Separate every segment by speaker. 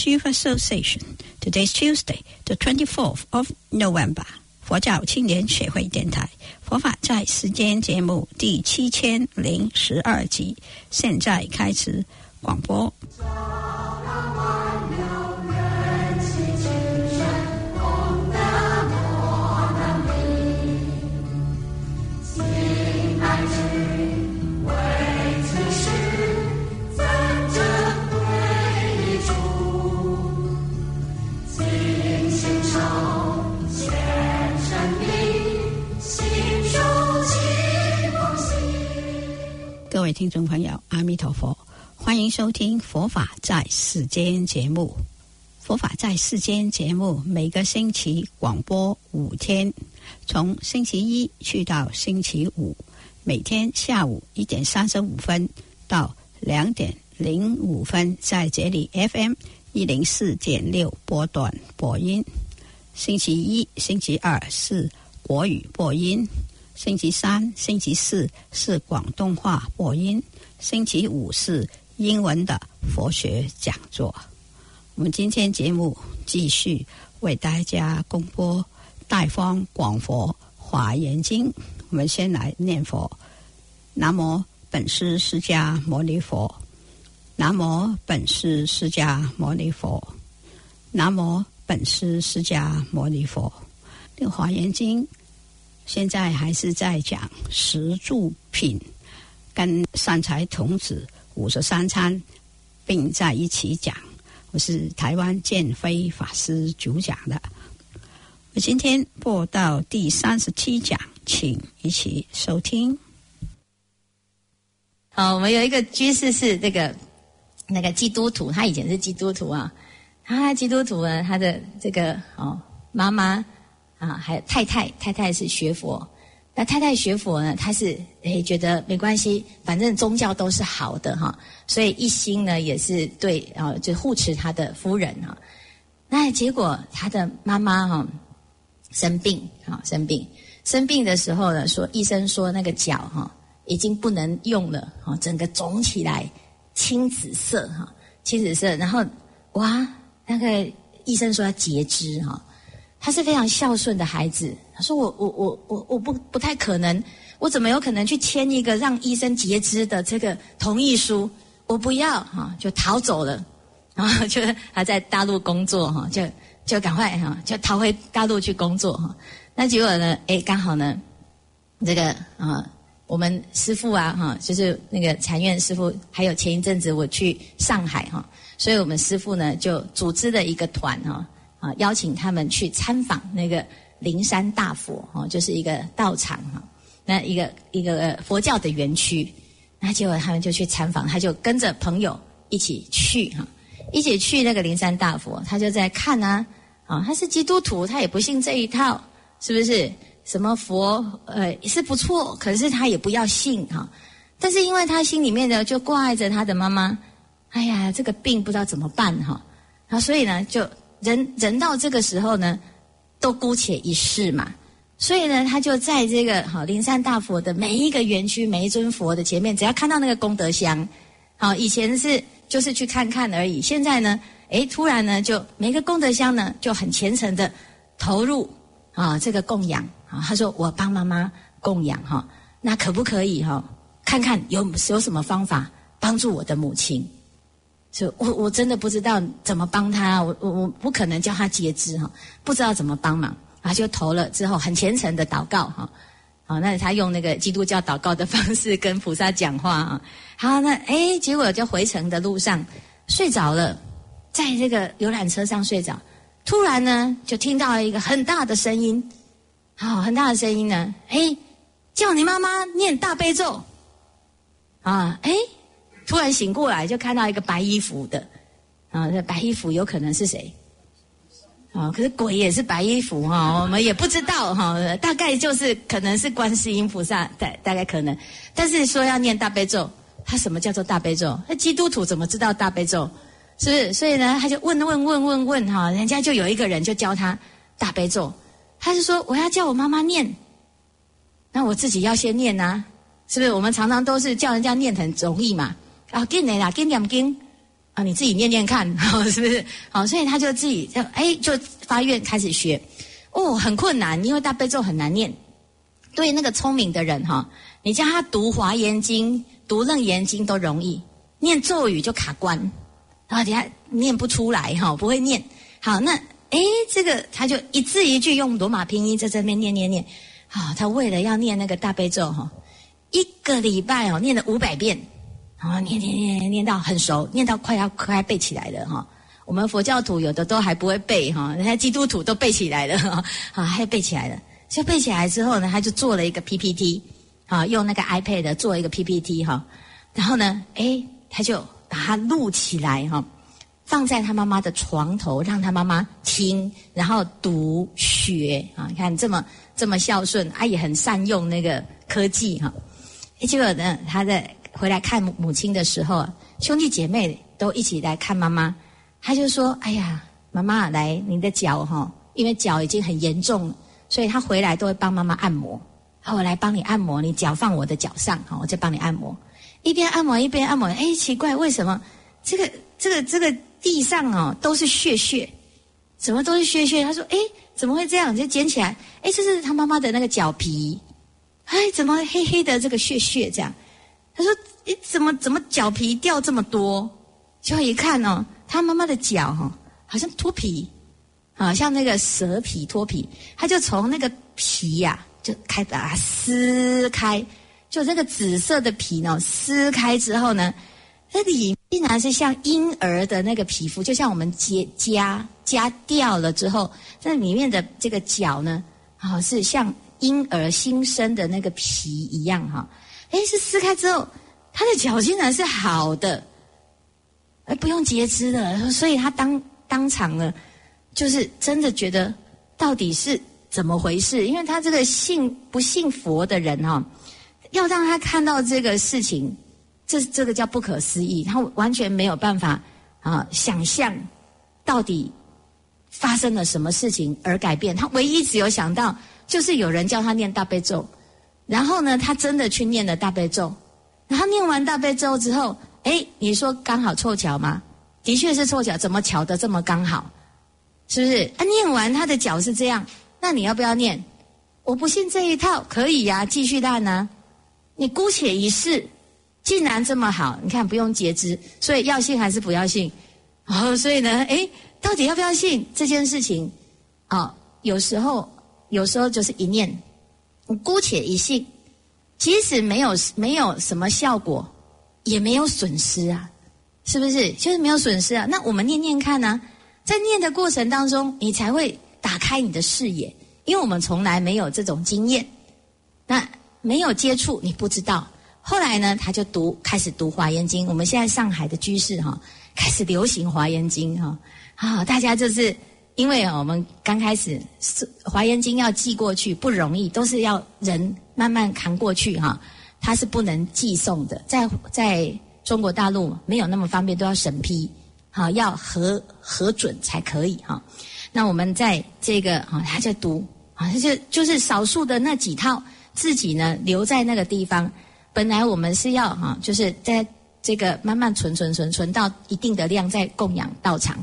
Speaker 1: Chinese Youth Association. Today's Tuesday, the 24th of November. 佛教青年协会电台佛法在时间节目第七千零十二集，现在开始广播。听众朋友，阿弥陀佛，欢迎收听《佛法在世间》节目。《佛法在世间》节目每个星期广播五天，从星期一去到星期五，每天下午一点三十五分到两点零五分，在这里 FM 一零四点六波段播音。星期一、星期二是国语播音。星期三、星期四是广东话播音，星期五是英文的佛学讲座。我们今天节目继续为大家公播《大方广佛华严经》。我们先来念佛：南无本师释迦牟尼佛，南无本师释迦牟尼佛，南无本师释迦牟尼佛。这个《华严经》。现在还是在讲十住品，跟善财童子五十三参并在一起讲。我是台湾建飞法师主讲的。我今天播到第三十七讲，请一起收听。
Speaker 2: 好，我们有一个居士是这个那个基督徒，他以前是基督徒啊。他基督徒呢，他的这个哦妈妈。啊，还有太太，太太是学佛，那太太学佛呢，她是诶觉得没关系，反正宗教都是好的哈，所以一心呢也是对啊，就护持他的夫人哈。那结果他的妈妈哈生病啊，生病生病的时候呢，说医生说那个脚哈已经不能用了哈，整个肿起来，青紫色哈，青紫色，然后哇，那个医生说要截肢哈。他是非常孝顺的孩子。他说：“我我我我我不不太可能，我怎么有可能去签一个让医生截肢的这个同意书？我不要哈，就逃走了。然后就还在大陆工作哈，就就赶快哈，就逃回大陆去工作哈。那结果呢？哎，刚好呢，这个啊，我们师傅啊哈，就是那个禅院师傅，还有前一阵子我去上海哈，所以我们师傅呢就组织了一个团哈。”啊，邀请他们去参访那个灵山大佛，哦，就是一个道场哈，那一个一个佛教的园区，那结果他们就去参访，他就跟着朋友一起去哈，一起去那个灵山大佛，他就在看啊，啊，他是基督徒，他也不信这一套，是不是？什么佛，呃，是不错，可是他也不要信哈，但是因为他心里面呢就挂碍着他的妈妈，哎呀，这个病不知道怎么办哈，啊，所以呢就。人人到这个时候呢，都姑且一试嘛。所以呢，他就在这个好灵山大佛的每一个园区、每一尊佛的前面，只要看到那个功德箱，好，以前是就是去看看而已。现在呢，诶，突然呢，就每个功德箱呢就很虔诚的投入啊这个供养啊。他说：“我帮妈妈供养哈，那可不可以哈？看看有有什么方法帮助我的母亲。”就我我真的不知道怎么帮他，我我我不可能叫他截肢哈，不知道怎么帮忙，啊就投了之后很虔诚的祷告哈，好那他用那个基督教祷告的方式跟菩萨讲话啊，好那哎结果就回程的路上睡着了，在这个游览车上睡着，突然呢就听到了一个很大的声音，好很大的声音呢，哎叫你妈妈念大悲咒，啊哎。突然醒过来，就看到一个白衣服的，啊，那白衣服有可能是谁？啊，可是鬼也是白衣服哈，我们也不知道哈，大概就是可能是观世音菩萨，大大概可能，但是说要念大悲咒，他什么叫做大悲咒？那基督徒怎么知道大悲咒？是不是？所以呢，他就问问问问问哈，人家就有一个人就教他大悲咒，他就说我要叫我妈妈念，那我自己要先念呐，是不是？我们常常都是叫人家念很容易嘛。啊，紧的啦，紧念经，啊，你自己念念看，是不是？好，所以他就自己就哎，就发愿开始学。哦，很困难，因为大悲咒很难念。对那个聪明的人哈，你叫他读华严经、读楞严经都容易，念咒语就卡关，然后等下念不出来哈，不会念。好，那哎，这个他就一字一句用罗马拼音在这边念念念。好，他为了要念那个大悲咒哈，一个礼拜哦，念了五百遍，啊，念念念念到很熟，念到快要快背起来了哈。我们佛教徒有的都还不会背哈，人家基督徒都背起来了哈，啊，还背起来了。就背起来之后呢，他就做了一个 PPT，啊，用那个 iPad 做一个 PPT 哈，然后呢，哎，他就把它录起来哈，放在他妈妈的床头，让他妈妈听，然后读学啊，你看这么这么孝顺，啊，也很善用那个科技哈。结果呢，他在回来看母亲的时候，兄弟姐妹都一起来看妈妈。他就说：“哎呀，妈妈，来，你的脚哈，因为脚已经很严重，所以他回来都会帮妈妈按摩。好，我来帮你按摩，你脚放我的脚上，好，我再帮你按摩。一边按摩一边按摩。哎，奇怪，为什么这个这个这个地上哦都是血血？怎么都是血血？他说：哎，怎么会这样？就捡起来，哎，这是他妈妈的那个脚皮。哎，怎么黑黑的这个血血这样？他说：哎，怎么怎么脚皮掉这么多？就一看哦。”他妈妈的脚哈，好像脱皮，啊，像那个蛇皮脱皮，他就从那个皮呀，就开把它撕开，就这个紫色的皮呢，撕开之后呢，那里竟然是像婴儿的那个皮肤，就像我们结痂痂掉了之后，那里面的这个脚呢，啊，是像婴儿新生的那个皮一样哈，哎，是撕开之后，他的脚竟然是好的。而不用截肢的，所以他当当场呢，就是真的觉得到底是怎么回事？因为他这个信不信佛的人哈，要让他看到这个事情，这这个叫不可思议，他完全没有办法啊想象到底发生了什么事情而改变。他唯一只有想到，就是有人叫他念大悲咒，然后呢，他真的去念了大悲咒，然后念完大悲咒之后。哎，你说刚好凑巧吗？的确是凑巧，怎么巧的这么刚好？是不是？啊，念完他的脚是这样，那你要不要念？我不信这一套，可以呀，继续烂呢。你姑且一试，竟然这么好，你看不用截肢，所以要信还是不要信？哦，所以呢，哎，到底要不要信这件事情？啊，有时候，有时候就是一念，姑且一信，即使没有没有什么效果。也没有损失啊，是不是？就是没有损失啊。那我们念念看呢，在念的过程当中，你才会打开你的视野，因为我们从来没有这种经验，那没有接触，你不知道。后来呢，他就读，开始读《华严经》。我们现在上海的居士哈，开始流行《华严经》哈啊，大家就是因为我们刚开始是《华严经》要寄过去不容易，都是要人慢慢扛过去哈。它是不能寄送的，在在中国大陆没有那么方便，都要审批，好要核核准才可以哈。那我们在这个啊，他在读啊，他就就是少数的那几套，自己呢留在那个地方。本来我们是要哈，就是在这个慢慢存存存存到一定的量再供养道场。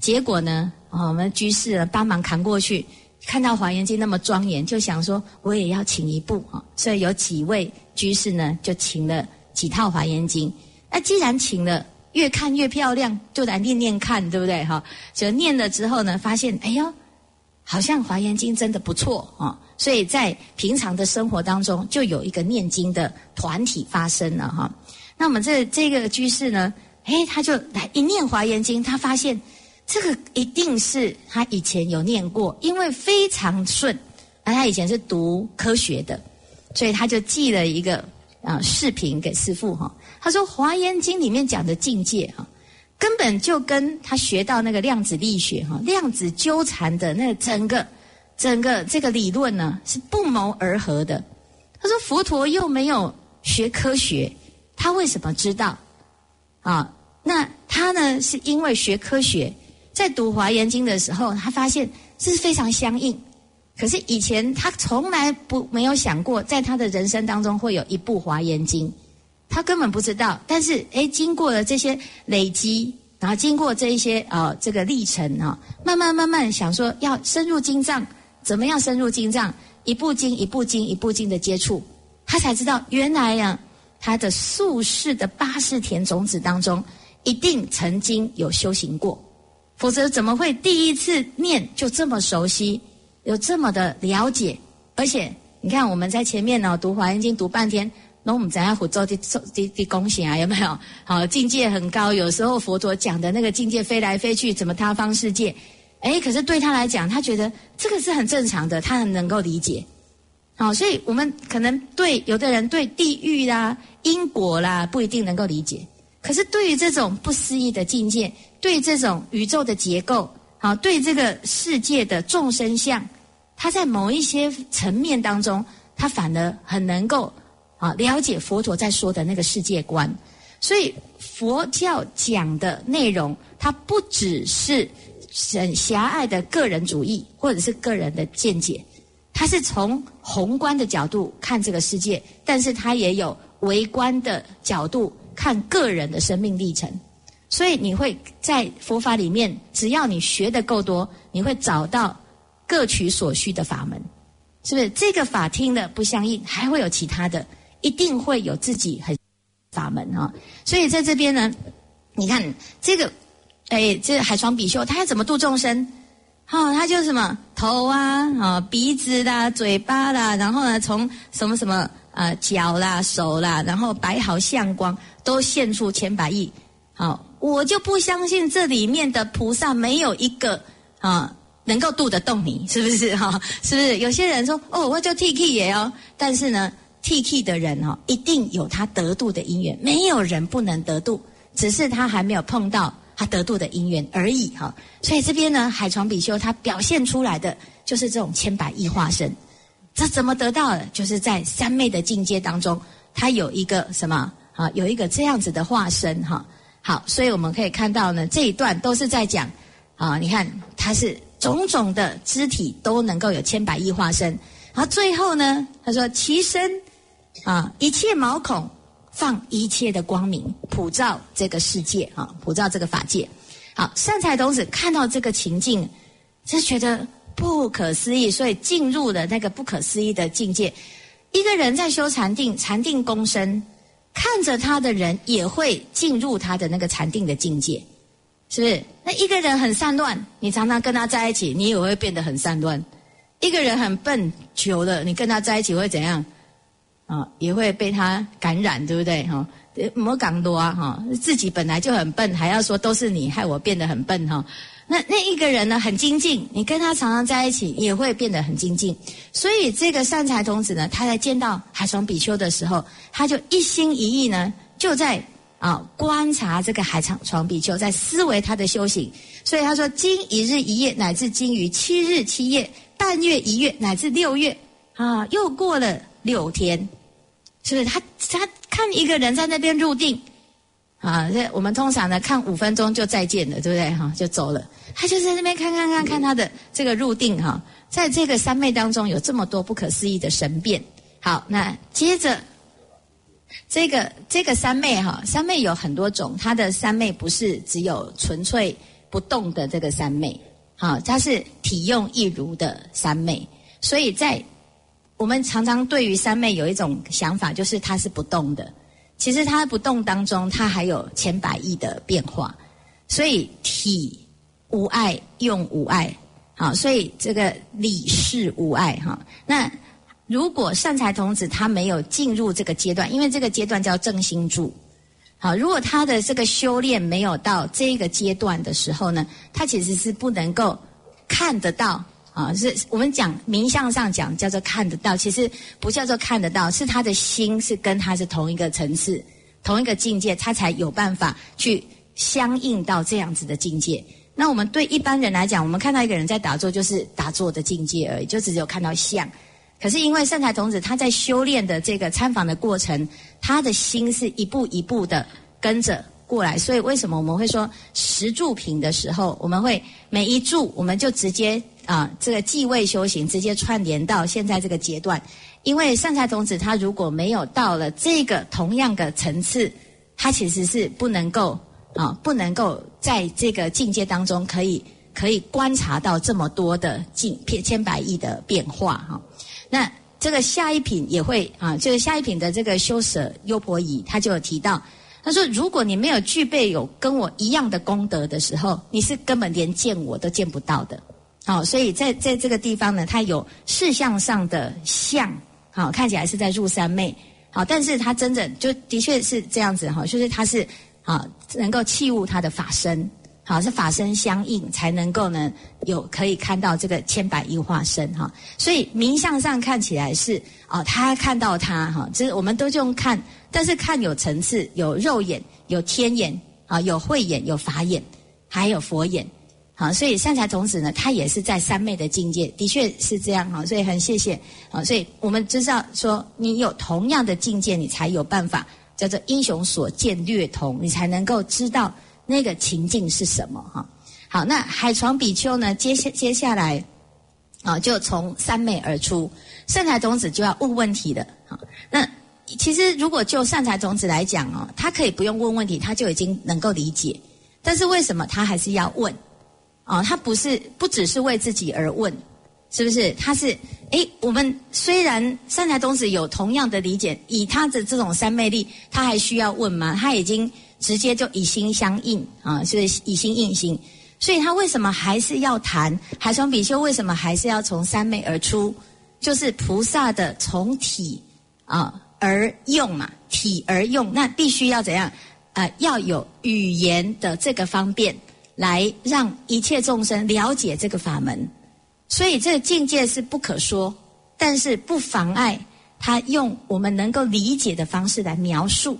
Speaker 2: 结果呢，我们居士帮忙扛过去，看到华严经那么庄严，就想说我也要请一部啊，所以有几位。居士呢，就请了几套华严经。那既然请了，越看越漂亮，就来念念看，对不对？哈，就念了之后呢，发现哎呦，好像华严经真的不错啊。所以在平常的生活当中，就有一个念经的团体发生了哈。那我们这这个居士呢，哎，他就来一念华严经，他发现这个一定是他以前有念过，因为非常顺。而他以前是读科学的。所以他就寄了一个啊视频给师父哈，他说《华严经》里面讲的境界哈，根本就跟他学到那个量子力学哈，量子纠缠的那整个整个这个理论呢是不谋而合的。他说佛陀又没有学科学，他为什么知道？啊，那他呢是因为学科学，在读《华严经》的时候，他发现这是非常相应。可是以前他从来不没有想过，在他的人生当中会有一部《华严经》，他根本不知道。但是哎，经过了这些累积，然后经过这一些呃这个历程啊，慢慢慢慢想说要深入经藏，怎么样深入经藏？一部经一部经一部经的接触，他才知道原来呀，他的宿世的八世田种子当中，一定曾经有修行过，否则怎么会第一次念就这么熟悉，有这么的了解？而且你看我们在前面呢读《华严经》读半天。那我们怎样佛做的的的贡献啊？有没有？好，境界很高。有时候佛陀讲的那个境界飞来飞去，怎么他方世界？哎，可是对他来讲，他觉得这个是很正常的，他很能够理解。好，所以我们可能对有的人对地狱啦、因果啦不一定能够理解，可是对于这种不思议的境界，对这种宇宙的结构，好，对这个世界的众生相，他在某一些层面当中，他反而很能够。啊，了解佛陀在说的那个世界观，所以佛教讲的内容，它不只是很狭隘的个人主义或者是个人的见解，它是从宏观的角度看这个世界，但是它也有微观的角度看个人的生命历程。所以你会在佛法里面，只要你学的够多，你会找到各取所需的法门，是不是？这个法听的不相应，还会有其他的。一定会有自己很法门啊，所以在这边呢，你看这个，哎，这海床比丘他要怎么度众生？哦，他就什么头啊，啊鼻子啦，嘴巴啦，然后呢，从什么什么啊脚啦、手啦，然后摆好相光，都现出千百亿。好，我就不相信这里面的菩萨没有一个啊能够度得动你，是不是哈？是不是？有些人说哦，我就 T K 也哦，但是呢。T K 的人哦，一定有他得度的因缘，没有人不能得度，只是他还没有碰到他得度的因缘而已哈。所以这边呢，海床比丘他表现出来的就是这种千百亿化身，这怎么得到的？就是在三昧的境界当中，他有一个什么啊？有一个这样子的化身哈。好，所以我们可以看到呢，这一段都是在讲啊，你看他是种种的肢体都能够有千百亿化身，然后最后呢，他说其身。啊！一切毛孔放一切的光明，普照这个世界啊，普照这个法界。好，善财童子看到这个情境，就觉得不可思议，所以进入了那个不可思议的境界。一个人在修禅定，禅定功深，看着他的人也会进入他的那个禅定的境界，是不是？那一个人很散乱，你常常跟他在一起，你也会变得很散乱。一个人很笨，久了，你跟他在一起会怎样？啊，也会被他感染，对不对？哈，莫讲多啊，哈，自己本来就很笨，还要说都是你害我变得很笨，哈。那那一个人呢，很精进，你跟他常常在一起，也会变得很精进。所以这个善财童子呢，他在见到海床比丘的时候，他就一心一意呢，就在啊观察这个海床床比丘，在思维他的修行。所以他说：今一日一夜，乃至今于七日七夜，半月一月，乃至六月，啊，又过了。六天，是不是他他看一个人在那边入定，啊，这我们通常呢看五分钟就再见了，对不对？哈，就走了。他就在那边看看看看他的这个入定哈，在这个三昧当中有这么多不可思议的神变。好，那接着这个这个三昧哈，三昧有很多种，它的三昧不是只有纯粹不动的这个三昧，好，它是体用一如的三昧，所以在。我们常常对于三昧有一种想法，就是它是不动的。其实它不动当中，它还有千百亿的变化。所以体无碍，用无碍，好，所以这个理事无碍哈。那如果善财童子他没有进入这个阶段，因为这个阶段叫正心住，好，如果他的这个修炼没有到这个阶段的时候呢，他其实是不能够看得到。啊，是我们讲名相上讲叫做看得到，其实不叫做看得到，是他的心是跟他是同一个层次、同一个境界，他才有办法去相应到这样子的境界。那我们对一般人来讲，我们看到一个人在打坐，就是打坐的境界而已，就只有看到相。可是因为圣财童子他在修炼的这个参访的过程，他的心是一步一步的跟着过来，所以为什么我们会说十住品的时候，我们会每一住我们就直接。啊，这个继位修行直接串联到现在这个阶段，因为善财童子他如果没有到了这个同样的层次，他其实是不能够啊，不能够在这个境界当中可以可以观察到这么多的境千千百亿的变化哈。那这个下一品也会啊，就是下一品的这个修舍优婆夷，他就有提到，他说如果你没有具备有跟我一样的功德的时候，你是根本连见我都见不到的。好，所以在在这个地方呢，它有事相上的相，好看起来是在入三昧，好，但是它真正就的确是这样子哈，就是它是啊能够器物它的法身，好是法身相应才能够呢有可以看到这个千百亿化身哈，所以名相上看起来是啊他看到他哈，就是我们都用看，但是看有层次，有肉眼，有天眼啊，有慧眼，有法眼，还有佛眼。好，所以善财童子呢，他也是在三昧的境界，的确是这样哈。所以很谢谢啊，所以我们知道说，你有同样的境界，你才有办法叫做英雄所见略同，你才能够知道那个情境是什么哈。好，那海床比丘呢，接下接下来啊，就从三昧而出，善财童子就要问问题的。好，那其实如果就善财童子来讲哦，他可以不用问问题，他就已经能够理解，但是为什么他还是要问？啊，他不是不只是为自己而问，是不是？他是诶，我们虽然善财童子有同样的理解，以他的这种三昧力，他还需要问吗？他已经直接就以心相应啊，是以心应心，所以他为什么还是要谈海从比丘？为什么还是要从三昧而出？就是菩萨的从体啊而用嘛，体而用，那必须要怎样？呃，要有语言的这个方便。来让一切众生了解这个法门，所以这个境界是不可说，但是不妨碍他用我们能够理解的方式来描述。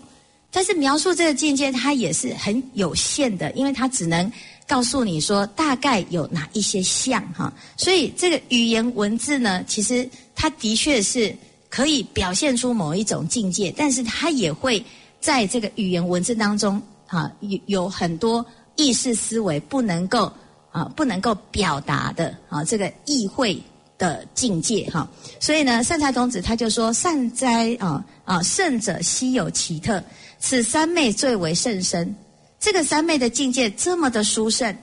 Speaker 2: 但是描述这个境界，它也是很有限的，因为它只能告诉你说大概有哪一些像哈。所以这个语言文字呢，其实它的确是可以表现出某一种境界，但是他也会在这个语言文字当中啊有有很多。意识思维不能够啊，不能够表达的啊，这个意会的境界哈。所以呢，善财童子他就说：善哉啊啊，圣者稀有奇特，此三昧最为甚深。这个三昧的境界这么的殊胜。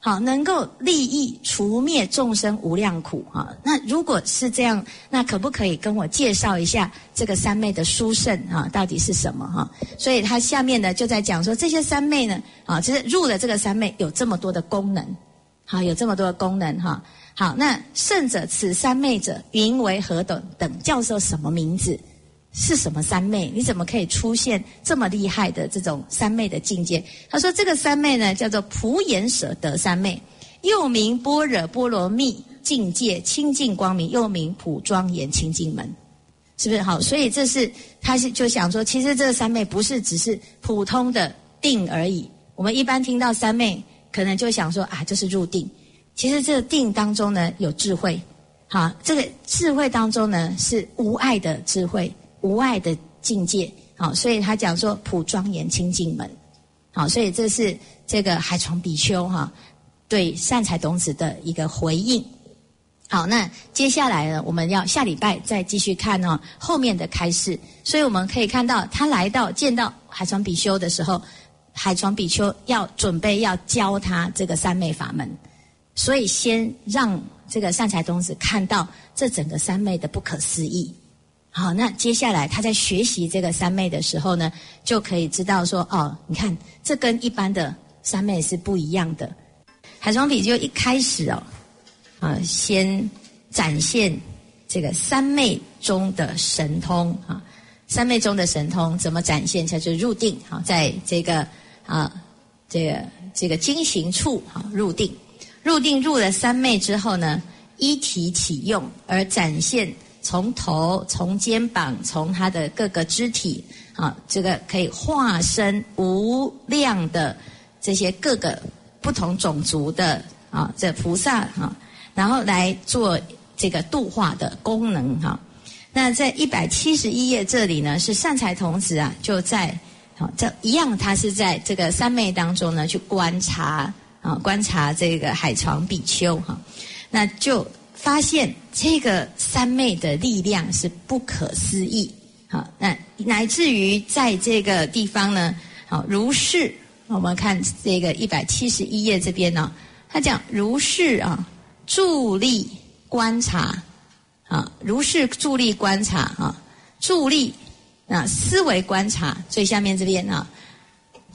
Speaker 2: 好，能够利益除灭众生无量苦哈。那如果是这样，那可不可以跟我介绍一下这个三昧的殊胜哈，到底是什么哈？所以他下面呢就在讲说，这些三昧呢，啊，其实入了这个三昧有这么多的功能，好，有这么多的功能哈。好，那圣者此三昧者，云为何等？等叫做什么名字？是什么三昧？你怎么可以出现这么厉害的这种三昧的境界？他说：“这个三昧呢，叫做普眼舍得三昧，又名般若波罗蜜境界清净光明，又名普庄严清净门，是不是好？所以这是他是就想说，其实这个三昧不是只是普通的定而已。我们一般听到三昧，可能就想说啊，就是入定。其实这个定当中呢，有智慧，好，这个智慧当中呢，是无爱的智慧。”无碍的境界，好，所以他讲说普庄严清净门，好，所以这是这个海床比丘哈对善财童子的一个回应。好，那接下来呢，我们要下礼拜再继续看哦后面的开示。所以我们可以看到，他来到见到海床比丘的时候，海床比丘要准备要教他这个三昧法门，所以先让这个善财童子看到这整个三昧的不可思议。好，那接下来他在学习这个三昧的时候呢，就可以知道说，哦，你看这跟一般的三昧是不一样的。海床比就一开始哦，啊，先展现这个三昧中的神通啊，三昧中的神通怎么展现？他就入定，好，在这个啊，这个这个经行处啊入定，入定入了三昧之后呢，一体启用而展现。从头、从肩膀、从他的各个肢体，啊，这个可以化身无量的这些各个不同种族的啊，这菩萨哈，然后来做这个度化的功能哈。那在一百七十一页这里呢，是善财童子啊，就在啊这一样，他是在这个三昧当中呢，去观察啊，观察这个海床比丘哈，那就。发现这个三昧的力量是不可思议，好，那乃至于在这个地方呢，好如是我们看这个一百七十一页这边呢，他讲如是啊，助力观察。啊，如是助力观察啊，助力啊思维观察最下面这边啊，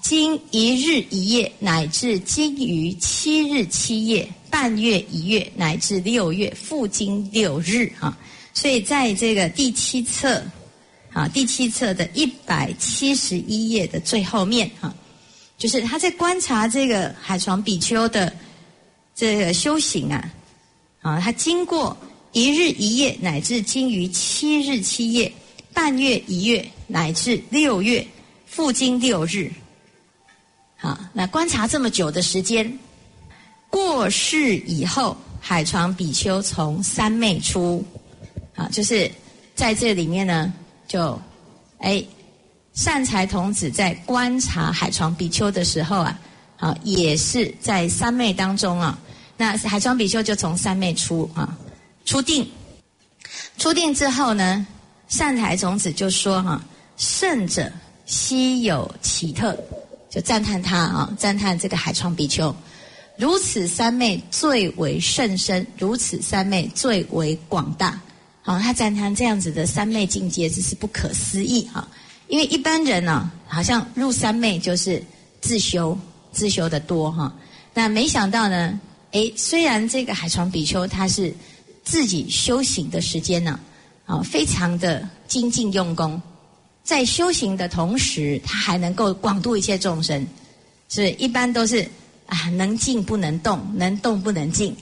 Speaker 2: 经一日一夜乃至经于七日七夜，半月一月乃至六月，复经六日啊，所以在这个第七册啊，第七册的一百七十一页的最后面啊。就是他在观察这个海床比丘的这个修行啊，啊，他经过一日一夜乃至经于七日七夜，半月一月乃至六月，复经六日，啊，那观察这么久的时间，过世以后，海床比丘从三昧出，啊，就是在这里面呢，就哎。善财童子在观察海床比丘的时候啊，啊，也是在三昧当中啊。那海床比丘就从三昧出啊，出定，出定之后呢，善财童子就说哈，圣者稀有奇特，就赞叹他啊，赞叹这个海床比丘，如此三昧最为甚深，如此三昧最为广大，好，他赞叹这样子的三昧境界，这是不可思议哈。因为一般人呢，好像入三昧就是自修，自修的多哈。那没想到呢，诶，虽然这个海床比丘他是自己修行的时间呢，啊，非常的精进用功，在修行的同时，他还能够广度一切众生。是，一般都是能静不能动，能动不能静。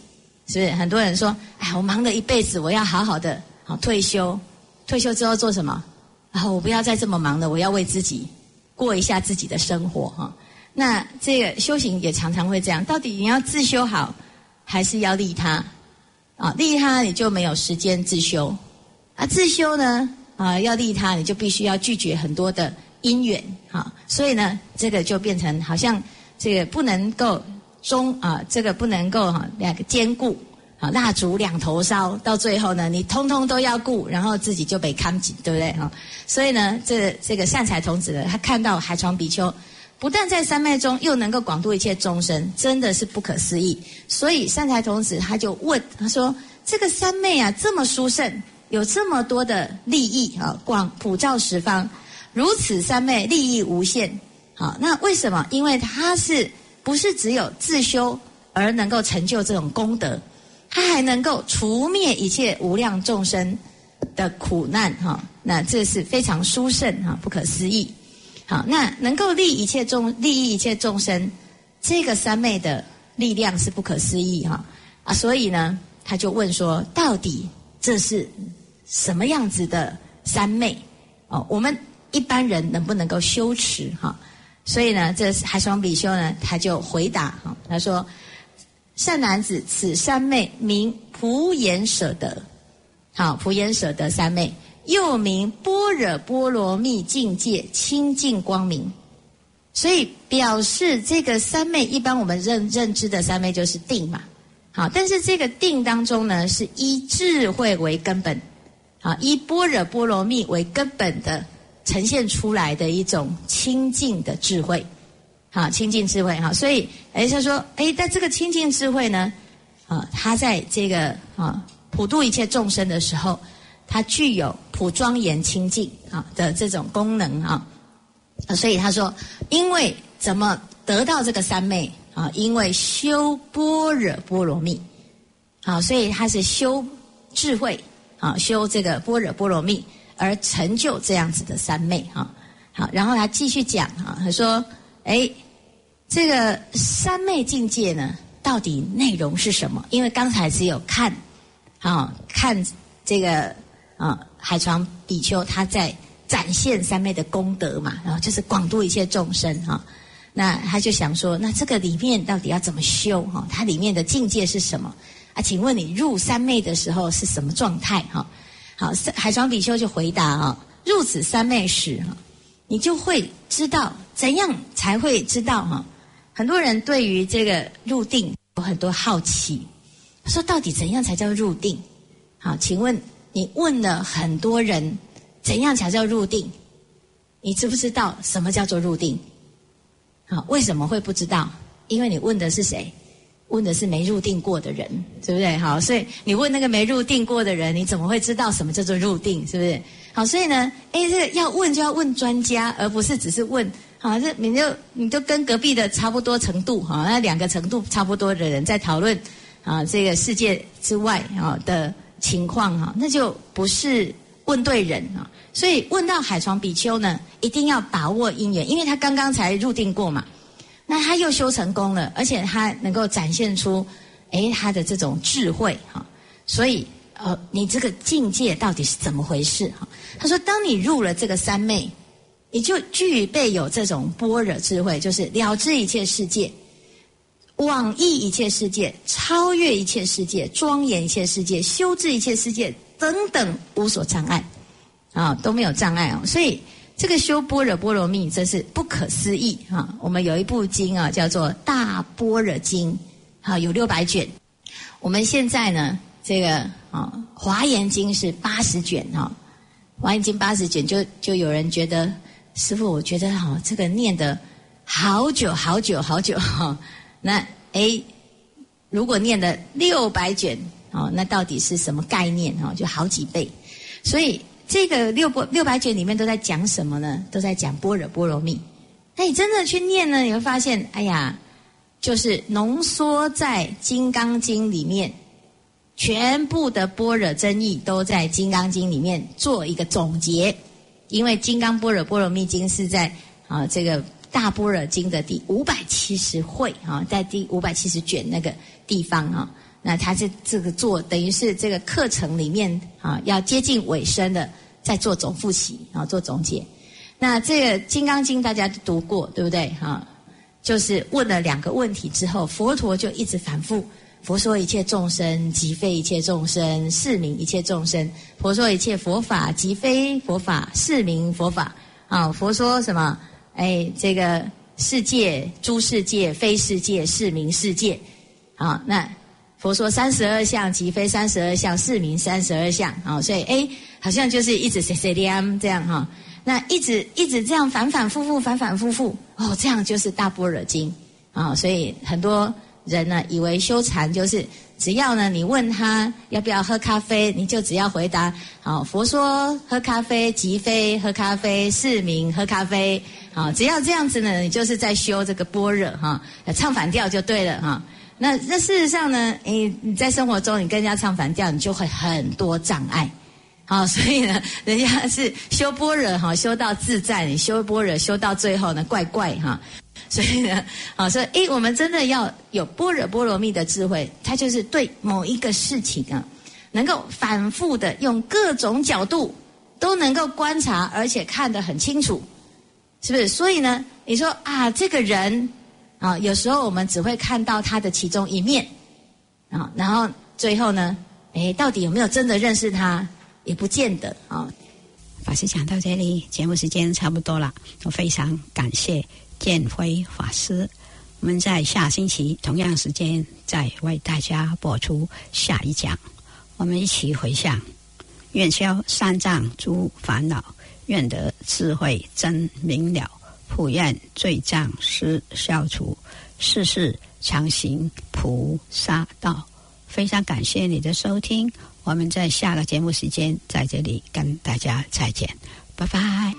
Speaker 2: 是不是？很多人说，哎，我忙了一辈子，我要好好的好退休，退休之后做什么？然后我不要再这么忙了，我要为自己过一下自己的生活哈。那这个修行也常常会这样，到底你要自修好，还是要利他？啊，利他你就没有时间自修，啊，自修呢啊要利他，你就必须要拒绝很多的因缘哈。所以呢，这个就变成好像这个不能够中啊，这个不能够哈两个兼顾。啊，蜡烛两头烧，到最后呢，你通通都要顾，然后自己就被看紧，对不对？哈，所以呢，这这个善财童子呢，他看到海床比丘，不但在三昧中，又能够广度一切众生，真的是不可思议。所以善财童子他就问他说：“这个三昧啊，这么殊胜，有这么多的利益啊，广普照十方，如此三昧利益无限。好，那为什么？因为他是不是只有自修而能够成就这种功德？”他还能够除灭一切无量众生的苦难，哈，那这是非常殊胜哈，不可思议。好，那能够利一切众利益一切众生，这个三昧的力量是不可思议哈啊，所以呢，他就问说，到底这是什么样子的三昧？哦，我们一般人能不能够修持哈？所以呢，这海双比丘呢，他就回答哈，他说。善男子，此三昧名普眼舍得，好，普眼舍得三昧，又名般若波罗蜜境界清净光明。所以表示这个三昧，一般我们认认知的三昧就是定嘛，好，但是这个定当中呢，是以智慧为根本，好，以般若波罗蜜为根本的呈现出来的一种清净的智慧。好，清净智慧哈，所以哎，他说哎，在这个清净智慧呢，啊，他在这个啊普度一切众生的时候，他具有普庄严清净啊的这种功能啊，所以他说，因为怎么得到这个三昧啊？因为修般若波罗蜜，好，所以他是修智慧啊，修这个般若波罗蜜而成就这样子的三昧哈。好，然后他继续讲啊，他说。哎，这个三昧境界呢，到底内容是什么？因为刚才只有看，啊，看这个啊海床比丘他在展现三昧的功德嘛，然后就是广度一切众生哈。那他就想说，那这个里面到底要怎么修哈？它里面的境界是什么？啊，请问你入三昧的时候是什么状态哈？好，海床比丘就回答啊，入此三昧时哈。你就会知道怎样才会知道哈。很多人对于这个入定有很多好奇，说到底怎样才叫入定？好，请问你问了很多人，怎样才叫入定？你知不知道什么叫做入定？好，为什么会不知道？因为你问的是谁？问的是没入定过的人，对不对？好，所以你问那个没入定过的人，你怎么会知道什么叫做入定？是不是？好，所以呢，哎，这个要问就要问专家，而不是只是问。好，这你就你就跟隔壁的差不多程度，哈，那两个程度差不多的人在讨论啊，这个世界之外啊的情况哈，那就不是问对人啊。所以问到海床比丘呢，一定要把握因缘，因为他刚刚才入定过嘛。那他又修成功了，而且他能够展现出，哎，他的这种智慧哈。所以，呃，你这个境界到底是怎么回事哈？他说，当你入了这个三昧，你就具备有这种般若智慧，就是了知一切世界，往益一切世界，超越一切世界，庄严一切世界，修治一切世界等等，无所障碍，啊，都没有障碍哦。所以。这个修般若波罗蜜真是不可思议啊！我们有一部经啊，叫做《大般若经》，啊，有六百卷。我们现在呢，这个啊，《华严经》是八十卷哈，《华严经》八十卷，就就有人觉得师傅，我觉得哈，这个念的好久好久好久哈。那哎，如果念的六百卷哦，那到底是什么概念？就好几倍，所以。这个六波六百卷里面都在讲什么呢？都在讲般若波罗蜜。那你真的去念呢，你会发现，哎呀，就是浓缩在《金刚经》里面，全部的般若真义都在《金刚经》里面做一个总结。因为《金刚般若波罗蜜经》是在啊这个大般若经的第五百七十会啊，在第五百七十卷那个地方啊。那他是这个做，等于是这个课程里面啊，要接近尾声的，在做总复习啊，做总结。那这个《金刚经》大家读过，对不对？哈，就是问了两个问题之后，佛陀就一直反复：佛说一切众生即非一切众生，是名一切众生；佛说一切佛法即非佛法，是名佛法。啊，佛说什么？哎，这个世界诸世界非世界，是名世界。啊，那。佛说三十二相即非三十二相，是名三十二相。啊，所以哎，好像就是一直说 CDM 这样哈。那一直一直这样反反复复，反反复复哦，这样就是大般若经啊。所以很多人呢，以为修禅就是只要呢，你问他要不要喝咖啡，你就只要回答好。佛说喝咖啡即非喝咖啡，是名喝咖啡。好，只要这样子呢，你就是在修这个般若哈，唱反调就对了哈。那那事实上呢？你你在生活中，你跟人家唱反调，你就会很多障碍，好，所以呢，人家是修般若哈，修到自在，你修般若修到最后呢，怪怪哈，所以呢，好，所以诶，我们真的要有般若波罗蜜的智慧，它就是对某一个事情啊，能够反复的用各种角度都能够观察，而且看得很清楚，是不是？所以呢，你说啊，这个人。啊，有时候我们只会看到他的其中一面，啊，然后最后呢，哎，到底有没有真的认识他，也不见得啊。
Speaker 1: 法师讲到这里，节目时间差不多了，我非常感谢建辉法师。我们在下星期同样时间再为大家播出下一讲，我们一起回向，愿消三障诸烦恼，愿得智慧真明了。普愿罪障师消除世事强行菩萨道。非常感谢你的收听我们在下个节目时间在这里跟大家再见。拜拜。